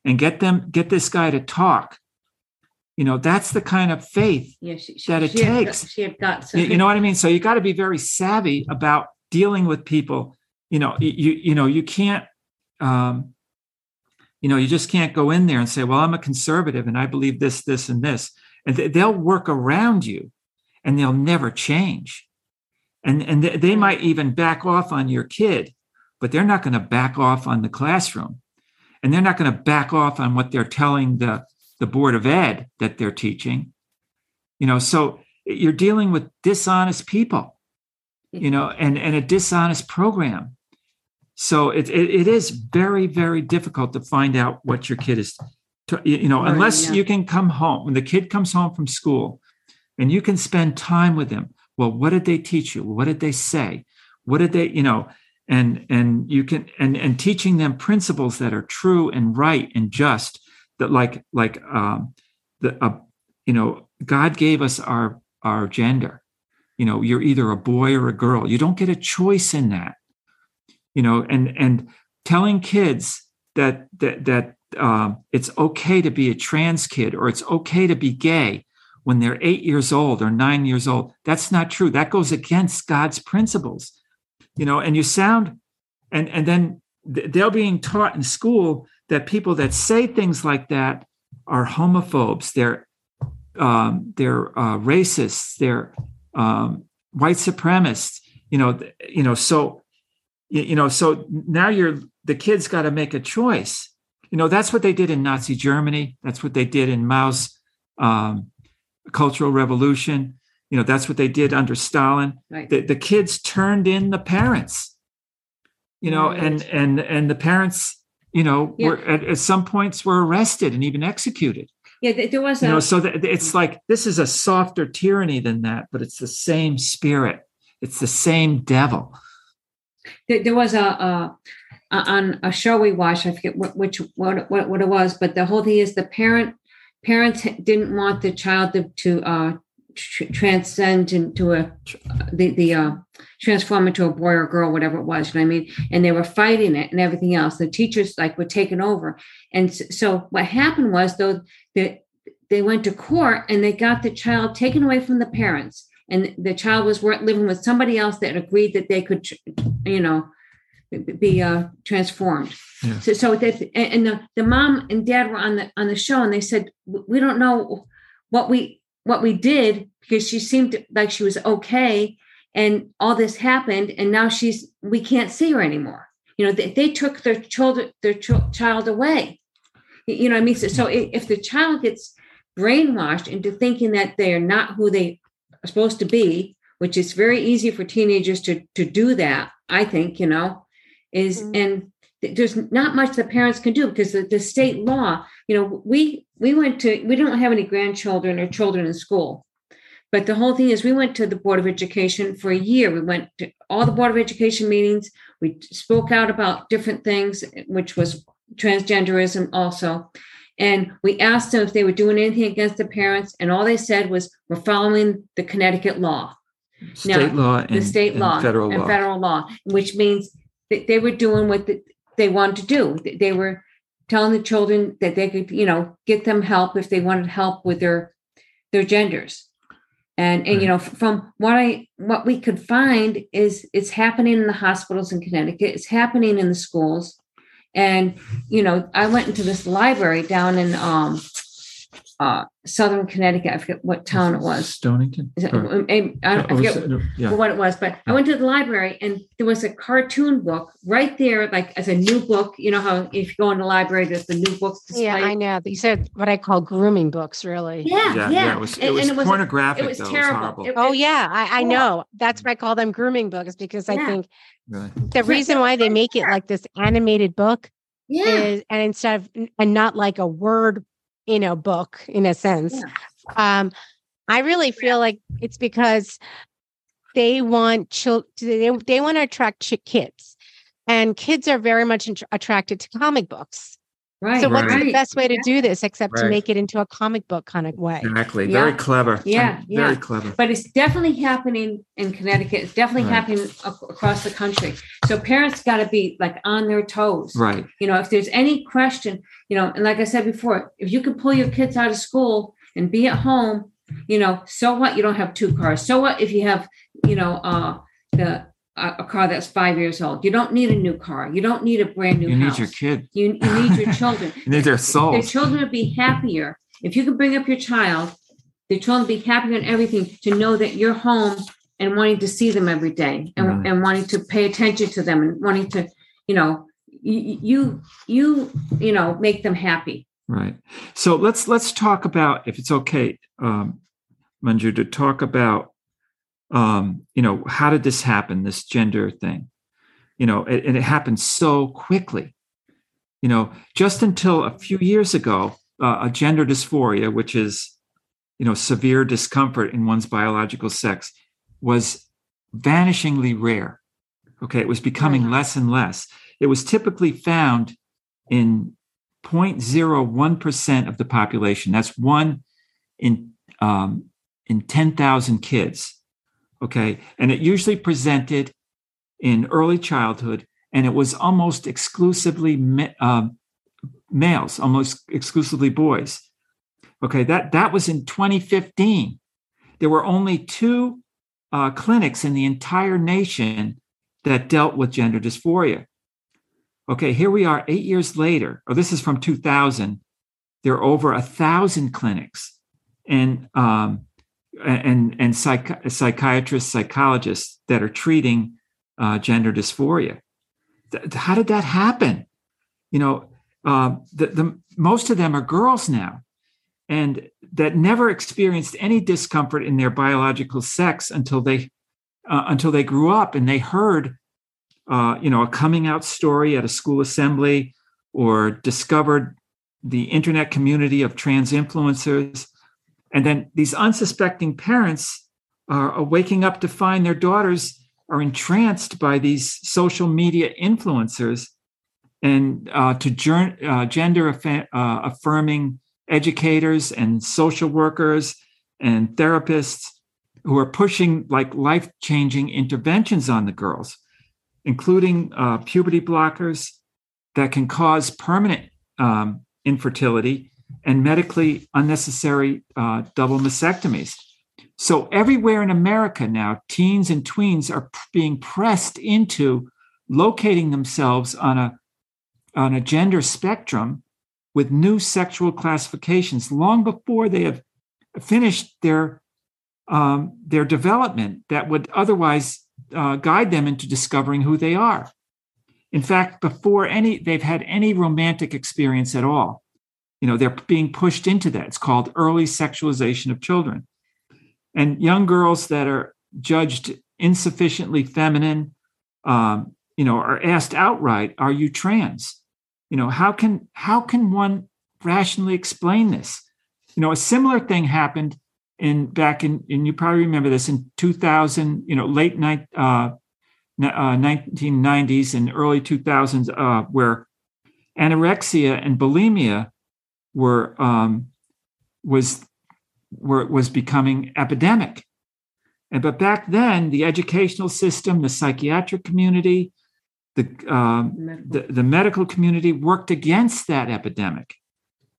[SPEAKER 3] and get them get this guy to talk you know that's the kind of faith
[SPEAKER 2] yeah, she,
[SPEAKER 3] that it
[SPEAKER 2] she
[SPEAKER 3] takes.
[SPEAKER 2] she had got
[SPEAKER 3] you, you know what i mean? So you got to be very savvy about dealing with people. You know you you know you can't um you know you just can't go in there and say well i'm a conservative and i believe this this and this and they'll work around you and they'll never change. And and they hmm. might even back off on your kid but they're not going to back off on the classroom. And they're not going to back off on what they're telling the the board of ed that they're teaching. You know so you're dealing with dishonest people you know mm-hmm. and and a dishonest program. So it, it, it is very very difficult to find out what your kid is to, you know unless you can come home when the kid comes home from school and you can spend time with them well what did they teach you? What did they say? What did they you know and and you can and and teaching them principles that are true and right and just that like like um, the uh, you know God gave us our our gender, you know you're either a boy or a girl. You don't get a choice in that. You know and and telling kids that that that um, it's okay to be a trans kid or it's okay to be gay when they're eight years old or nine years old. That's not true. That goes against god's principles you know and you sound and and then they're being taught in school that people that say things like that are homophobes. They're um, they're uh, racists. They're um, white supremacists you know you know so you know so now you're the kids got to make a choice you know that's what they did in nazi germany. That's what they did in mao's um, cultural revolution. You know that's what they did under stalin.
[SPEAKER 2] Right.
[SPEAKER 3] the, the kids turned in the parents. You know
[SPEAKER 2] Right.
[SPEAKER 3] and and and the parents you know
[SPEAKER 2] Yeah.
[SPEAKER 3] were at, at some points were arrested and even executed.
[SPEAKER 2] Yeah, there was
[SPEAKER 3] you know so that it's like this is a softer tyranny than that but it's the same spirit. It's the same devil.
[SPEAKER 2] There, there was a, a on a show we watched. I forget which what, what what it was, but the whole thing is the parent parents didn't want the child to, to uh, tr- transcend into a the the uh, transform into a boy or girl, whatever it was. You know what I mean? And they were fighting it and everything else. The teachers like were taking over, and so what happened was though that they went to court and they got the child taken away from the parents and the child was living with somebody else that agreed that they could you know be uh, transformed.
[SPEAKER 3] Yeah.
[SPEAKER 2] so so that and the, the mom and dad were on the on the show and they said we don't know what we what we did because she seemed like she was okay and all this happened and now she's we can't see her anymore. You know they, they took their child their ch- child away. You know what i mean so, so if the child gets brainwashed into thinking that they are not who they are supposed to be which is very easy for teenagers to to do that i think you know is
[SPEAKER 1] Mhm.
[SPEAKER 2] and there's not much the parents can do because the, the state law you know we we went to we don't have any grandchildren or children in school. But the whole thing is we went to the board of education for a year. We went to all the board of education meetings. We spoke out about different things which was transgenderism also. And we asked them if they were doing anything against the parents and all they said was we're following the connecticut law.
[SPEAKER 3] State law and
[SPEAKER 2] the state
[SPEAKER 3] and
[SPEAKER 2] law
[SPEAKER 3] federal
[SPEAKER 2] and
[SPEAKER 3] law.
[SPEAKER 2] federal law, which means that they were doing what the, they wanted to do. They- They were telling the children that they could, you know, get them help if they wanted help with their their genders. And and you know, from what I what we could find is it's happening in the hospitals in Connecticut. It's happening in the schools. And you know, I went into this library down in um uh southern Connecticut. I forget what town it was.
[SPEAKER 3] stonington
[SPEAKER 2] Is it-
[SPEAKER 3] Or-
[SPEAKER 2] I, I
[SPEAKER 3] oh,
[SPEAKER 2] forget
[SPEAKER 3] was it- yeah
[SPEAKER 2] what it was, but I went to the library and there was a cartoon book right there, like as a new book. You know how if you go in the library, there's the new books
[SPEAKER 1] Yeah, I know. These are what I call grooming books, really.
[SPEAKER 2] Yeah,
[SPEAKER 3] yeah,
[SPEAKER 2] yeah.
[SPEAKER 3] it was it
[SPEAKER 2] And-
[SPEAKER 3] was
[SPEAKER 2] and
[SPEAKER 3] pornographic
[SPEAKER 2] it was
[SPEAKER 3] though.
[SPEAKER 2] terrible.
[SPEAKER 3] It was horrible.
[SPEAKER 2] It-
[SPEAKER 1] Oh yeah, I, I know. That's why I call them grooming books because I think
[SPEAKER 3] really.
[SPEAKER 1] the reason why they make it like this animated book
[SPEAKER 2] Yeah,
[SPEAKER 1] is and instead of and not like a word, you know, book in a sense. Um, I really feel like it's because they want children. They, they want to attract ch- kids, and kids are very much attracted to comic books.
[SPEAKER 2] Right.
[SPEAKER 1] So, what's the best way to do this except to make it into a comic book kind of way?
[SPEAKER 3] Exactly.
[SPEAKER 2] Yeah.
[SPEAKER 3] Very clever.
[SPEAKER 2] Yeah,
[SPEAKER 3] Very clever.
[SPEAKER 2] But it's definitely happening in Connecticut. It's definitely
[SPEAKER 3] Right.
[SPEAKER 2] happening across the country. So parents got to be like on their toes.
[SPEAKER 3] Right.
[SPEAKER 2] you know if there's any question you know and like i said before if you can pull your kids out of school and be at home you know so what you don't have two cars so what if you have you know uh the a car that's five years old. You don't need a new car. You don't need a brand new
[SPEAKER 3] You need your kid.
[SPEAKER 2] you, you need your children.
[SPEAKER 3] You need their
[SPEAKER 2] their
[SPEAKER 3] souls.
[SPEAKER 2] children would be happier. If you could bring up your child their children would be happier and everything to know that you're home and wanting to see them every day and, and wanting to pay attention to them and wanting to you know you you you you know make them happy.
[SPEAKER 3] Right. So let's let's talk about, if it's okay, um, Manju, to talk about, um, you know, how did this happen? This gender thing, you know, it, and it happened so quickly. You know, just until a few years ago, uh, a gender dysphoria, which is, you know, severe discomfort in one's biological sex, was vanishingly rare. Okay, it was becoming
[SPEAKER 2] Right.
[SPEAKER 3] less and less. It was typically found in 0.01% of the population. That's one in um, in 10,000 kids. Okay. And it usually presented in early childhood, and it was almost exclusively uh, males, almost exclusively boys. Okay. That, that was in 2015. There were only two uh, clinics in the entire nation that dealt with gender dysphoria. Okay, here we are eight years later, or this is from 2000. There are over a thousand clinics and um, and and psych- psychiatrists, psychologists that are treating uh, gender dysphoria. Th- how did that happen? You know, uh, the, the most of them are girls now, and that never experienced any discomfort in their biological sex until they uh, until they grew up and they heard uh, you know a coming out story at a school assembly or discovered the internet community of trans influencers and then these unsuspecting parents are waking up to find their daughters are entranced by these social media influencers and uh, to ger- uh, gender aff- uh, affirming educators and social workers and therapists who are pushing like life changing interventions on the girls, including uh, puberty blockers that can cause permanent um, infertility and medically unnecessary uh, double mastectomies. So, everywhere in America now, teens and tweens are being pressed into locating themselves on a, on a gender spectrum with new sexual classifications long before they have finished their um, their development that would otherwise uh, guide them into discovering who they are. In fact, before any they've had any romantic experience at all, you know, they're being pushed into that. It's called early sexualization of children, and young girls that are judged insufficiently feminine, um, you know, are asked outright, "Are you trans?" you know how can how can one rationally explain this you know a similar thing happened in back in and you probably remember this in 2000 you know late night uh, uh 1990s and early 2000s uh, where anorexia and bulimia were um, was were was becoming epidemic and but back then the educational system the psychiatric community the, um, the, the medical community worked against that epidemic.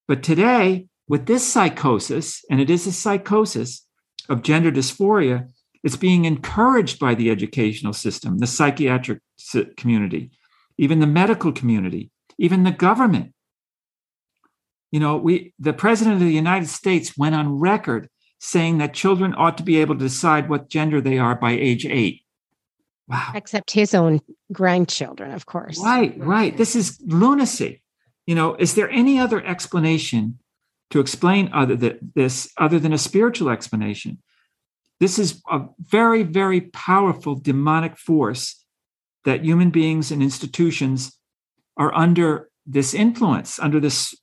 [SPEAKER 3] But today, with this psychosis, and it is a psychosis of gender dysphoria, it's being encouraged by the educational system, the psychiatric community, even the medical community, even the government. You know, we the president of the United States went on record saying that children ought to be able to decide what gender they are by age eight.
[SPEAKER 1] Wow. Except his own grandchildren, of course.
[SPEAKER 3] Right, right. This is lunacy. You know, is there any other explanation to explain other than this other than a spiritual explanation? This is a very, very powerful demonic force that human beings and institutions are under this influence, under this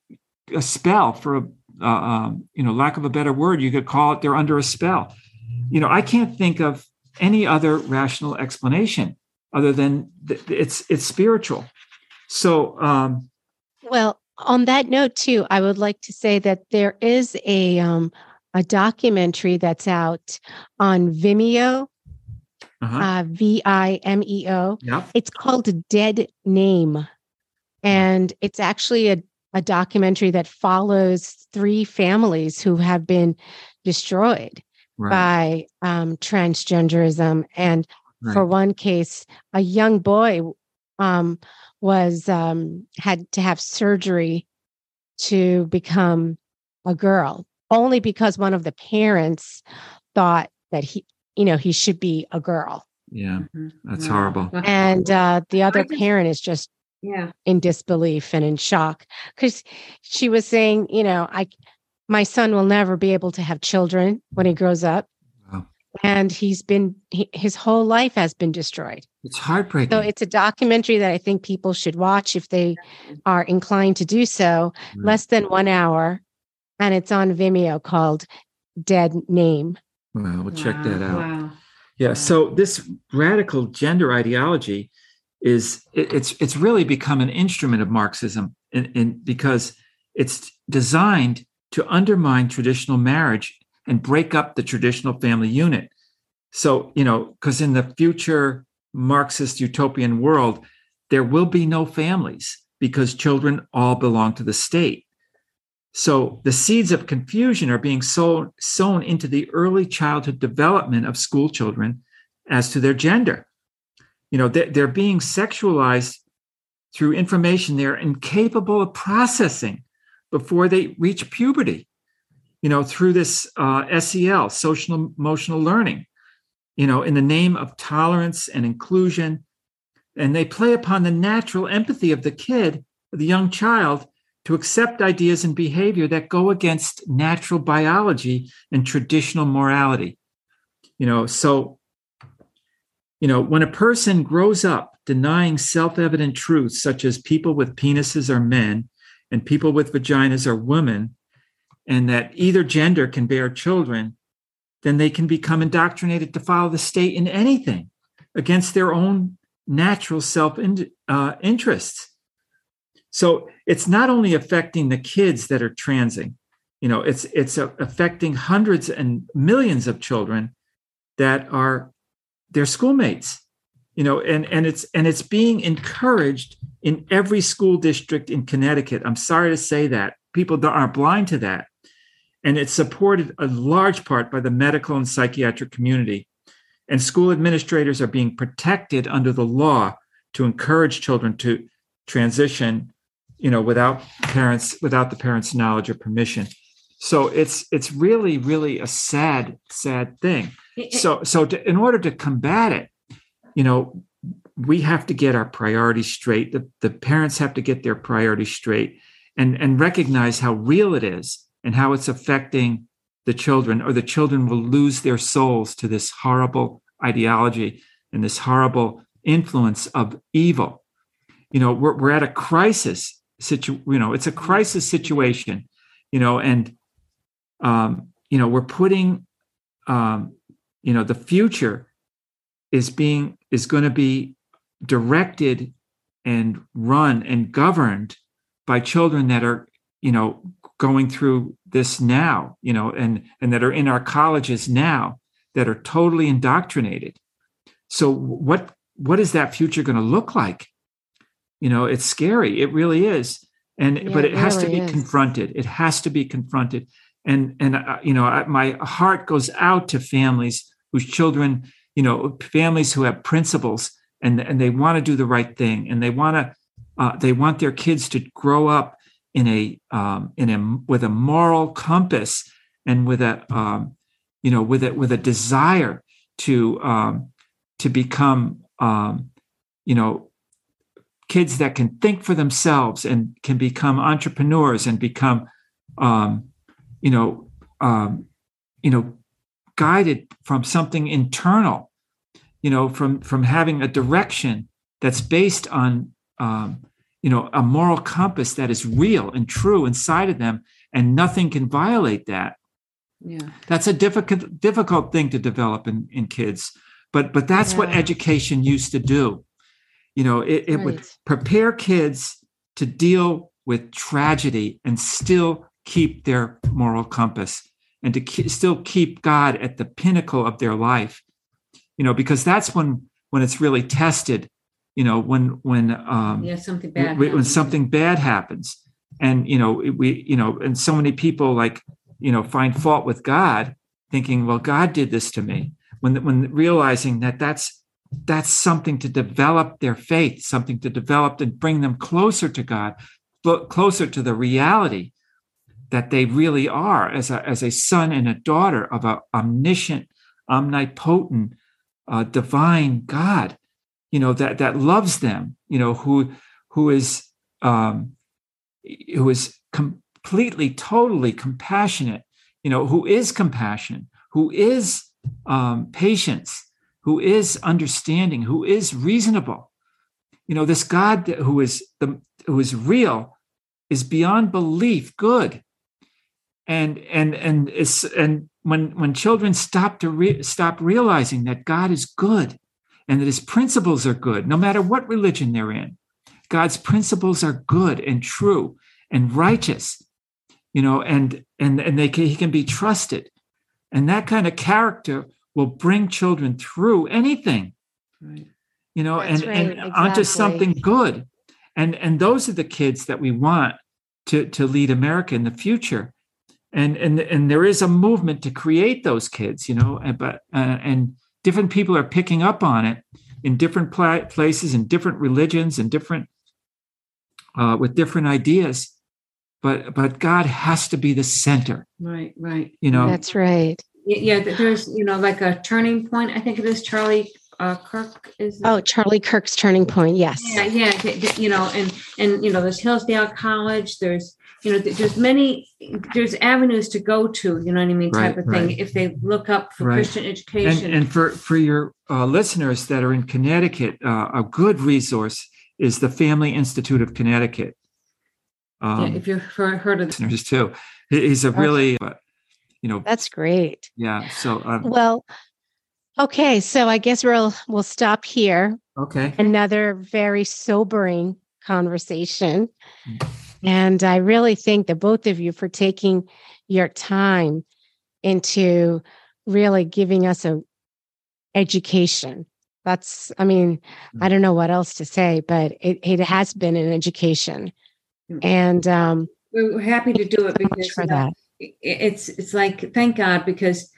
[SPEAKER 3] a spell for a uh, um, you know lack of a better word you could call it they're under a spell you know i can't think of any other rational explanation other than th- it's it's spiritual. So, um,
[SPEAKER 1] well, on that note too, I would like to say that there is a um, a documentary that's out on Vimeo, uh-huh. uh, V I M E O.
[SPEAKER 3] Yeah.
[SPEAKER 1] It's called Dead Name, and it's actually a a documentary that follows three families who have been destroyed right. by um, transgenderism. And right. for one case, a young boy um, was um, had to have surgery to become a girl, only because one of the parents thought that he, you know, he should be a girl.
[SPEAKER 3] Yeah, mm-hmm. that's horrible.
[SPEAKER 1] And uh, the other just, parent is just
[SPEAKER 2] yeah
[SPEAKER 1] in disbelief and in shock because she was saying, you know, I my son will never be able to have children when he grows up. Wow. And he's been, he, his whole life has been destroyed.
[SPEAKER 3] It's heartbreaking.
[SPEAKER 1] So it's a documentary that I think people should watch if they are inclined to do so. Right. Less than one hour. And it's on Vimeo called Dead Name.
[SPEAKER 3] Wow, we'll check that out. Wow. Yeah. So this radical gender ideology is it, it's it's really become an instrument of Marxism, in, in because it's designed to undermine traditional marriage and break up the traditional family unit. So, you know, because in the future Marxist utopian world, there will be no families because children all belong to the state. So the seeds of confusion are being sown, sown into the early childhood development of school children as to their gender. You know, they're, they're being sexualized through information they're incapable of processing before they reach puberty. You know, through this uh, SEL, social emotional learning. You know, in the name of tolerance and inclusion, and they play upon the natural empathy of the kid, the young child, to accept ideas and behavior that go against natural biology and traditional morality. You know, so, you know, when a person grows up denying self evident truths, such as people with penises are men and people with vaginas are women, and that either gender can bear children, then they can become indoctrinated to follow the state in anything against their own natural self uh, interests. So it's not only affecting the kids that are transing, you know, it's it's affecting hundreds and millions of children that are their schoolmates, you know, and and it's and it's being encouraged in every school district in Connecticut. I'm sorry to say that people aren't blind to that, and it's supported a large part by the medical and psychiatric community. And school administrators are being protected under the law to encourage children to transition you know without parents without the parents knowledge or permission so it's it's really really a sad sad thing so so to, in order to combat it you know we have to get our priorities straight. The, the parents have to get their priorities straight and and recognize how real it is and how it's affecting the children or the children will lose their souls to this horrible ideology and this horrible influence of evil. You know we're, we're at a crisis situ you know it's a crisis situation you know and um you know we're putting um you know the future is being is going to be directed and run and governed by children that are you know going through this now you know and and that are in our colleges now that are totally indoctrinated. So what what is that future going to look like? You know it's scary. It really is. And yeah, but it, it has really to be is. confronted. It has to be confronted. And and uh, you know I, my heart goes out to families whose children you know families who have principles and and they want to do the right thing and they want to uh, they want their kids to grow up in a um, in a with a moral compass and with a um, you know with a with a desire to um, to become um, you know kids that can think for themselves and can become entrepreneurs and become um, you know um, you know guided from something internal you know from from having a direction that's based on um, you know a moral compass that is real and true inside of them and nothing can violate that yeah that's a difficult difficult thing to develop in in kids but but that's yeah. what education used to do you know it, it right. would prepare kids to deal with tragedy and still keep their moral compass and to ke- still keep god at the pinnacle of their life you know because that's when when it's really tested you know when when um
[SPEAKER 2] yeah something bad
[SPEAKER 3] when, when something bad happens. And you know we you know and so many people like you know find fault with god thinking well god did this to me. When when realizing that that's that's something to develop their faith, something to develop and bring them closer to God, closer to the reality that they really are as a, as a son and a daughter of an omniscient, omnipotent, uh, divine God, you know, that, that loves them, you know, who, who is, um, who is completely, totally compassionate, you know, who is compassion, who is um, patience, who is understanding, who is reasonable. You know, this God who is the who is real is beyond belief good. And and and it's and when when children stop to re, stop realizing that God is good and that his principles are good, no matter what religion they're in, God's principles are good and true and righteous, you know, and and and they can, he can be trusted, and that kind of character will bring children through anything
[SPEAKER 2] Right.
[SPEAKER 3] you know
[SPEAKER 1] That's
[SPEAKER 3] and
[SPEAKER 1] right,
[SPEAKER 3] and onto something good. And and those are the kids that we want to to lead america in the future and and and there is a movement to create those kids you know and but uh, and different people are picking up on it in different pla- places in different religions and different uh, with different ideas but but god has to be the center
[SPEAKER 2] Right. Right.
[SPEAKER 3] you know
[SPEAKER 1] That's right.
[SPEAKER 2] Yeah. There's you know like a turning point. I think it is Charlie uh, Kirk is.
[SPEAKER 1] Oh, Charlie Kirk's turning point. Yes.
[SPEAKER 2] Yeah, yeah, th- th- you know, and and you know, there's Hillsdale College. There's you know, there's many there's avenues to go to. You know what I mean, type
[SPEAKER 3] Right,
[SPEAKER 2] of thing.
[SPEAKER 3] right.
[SPEAKER 2] If they look up for
[SPEAKER 3] Right.
[SPEAKER 2] Christian education.
[SPEAKER 3] and for for your uh, listeners that are in Connecticut, uh, a good resource is the Family Institute of Connecticut.
[SPEAKER 2] yeah,
[SPEAKER 3] Um,
[SPEAKER 2] if you've heard, heard of this.
[SPEAKER 3] listeners too, He- he's a really, uh, you know,
[SPEAKER 1] That's great.
[SPEAKER 3] yeah. So um,
[SPEAKER 1] Well, okay, so I guess we'll we'll stop here.
[SPEAKER 3] okay,
[SPEAKER 1] Another very sobering conversation.
[SPEAKER 3] Mm.
[SPEAKER 1] And I really thank the both of you for taking your time into really giving us a education. That's I mean, I don't know what else to say, but it, it has been an education.
[SPEAKER 2] Mm.
[SPEAKER 1] And um
[SPEAKER 2] We're, happy to do it
[SPEAKER 1] so
[SPEAKER 2] because
[SPEAKER 1] for
[SPEAKER 2] you
[SPEAKER 1] that.
[SPEAKER 2] it's it's like thank God because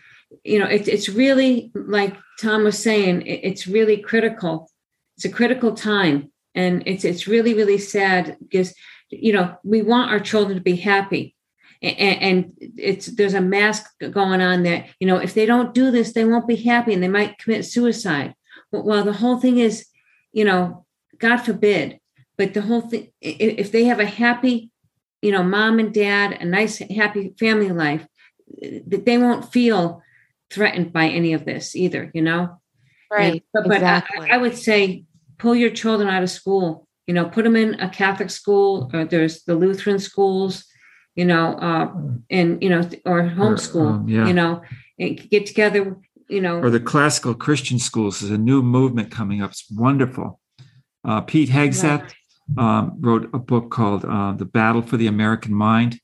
[SPEAKER 2] you know it's it's really like Tom was saying it- it's really critical. It's a critical time, and it's it's really really sad because you know we want our children to be happy, and, and it's there's a mask going on that you know if they don't do this they won't be happy and they might commit suicide. Well, the whole thing is, you know, God forbid, but the whole thing if they have a happy you know, mom and dad, a nice, happy family life, that they won't feel threatened by any of this either, you know?
[SPEAKER 1] Right.
[SPEAKER 2] And- but but. I, I would say pull your children out of school, you know, put them in a Catholic school, or there's the Lutheran schools, you know, uh, and, you know, or homeschool,
[SPEAKER 3] um, yeah.
[SPEAKER 2] you know, and get together, you know.
[SPEAKER 3] or the classical Christian schools is a new movement coming up. It's wonderful. Uh, Pete Hegseth um, wrote a book called uh, "The Battle for the American Mind."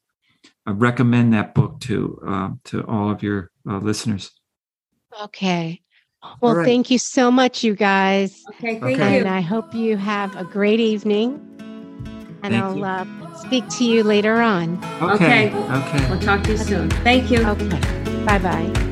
[SPEAKER 3] I recommend that book to uh, to all of your uh, listeners.
[SPEAKER 1] Okay. Well,
[SPEAKER 3] All right.
[SPEAKER 1] thank you so much, you guys.
[SPEAKER 2] Okay, thank
[SPEAKER 3] Okay.
[SPEAKER 1] And. I hope you have a great evening. And
[SPEAKER 3] Thank
[SPEAKER 1] I'll
[SPEAKER 3] you.
[SPEAKER 1] uh, speak to you later on.
[SPEAKER 3] Okay.
[SPEAKER 2] Okay.
[SPEAKER 3] Okay.
[SPEAKER 2] We'll talk to you soon. Thank you.
[SPEAKER 1] Okay. Bye bye.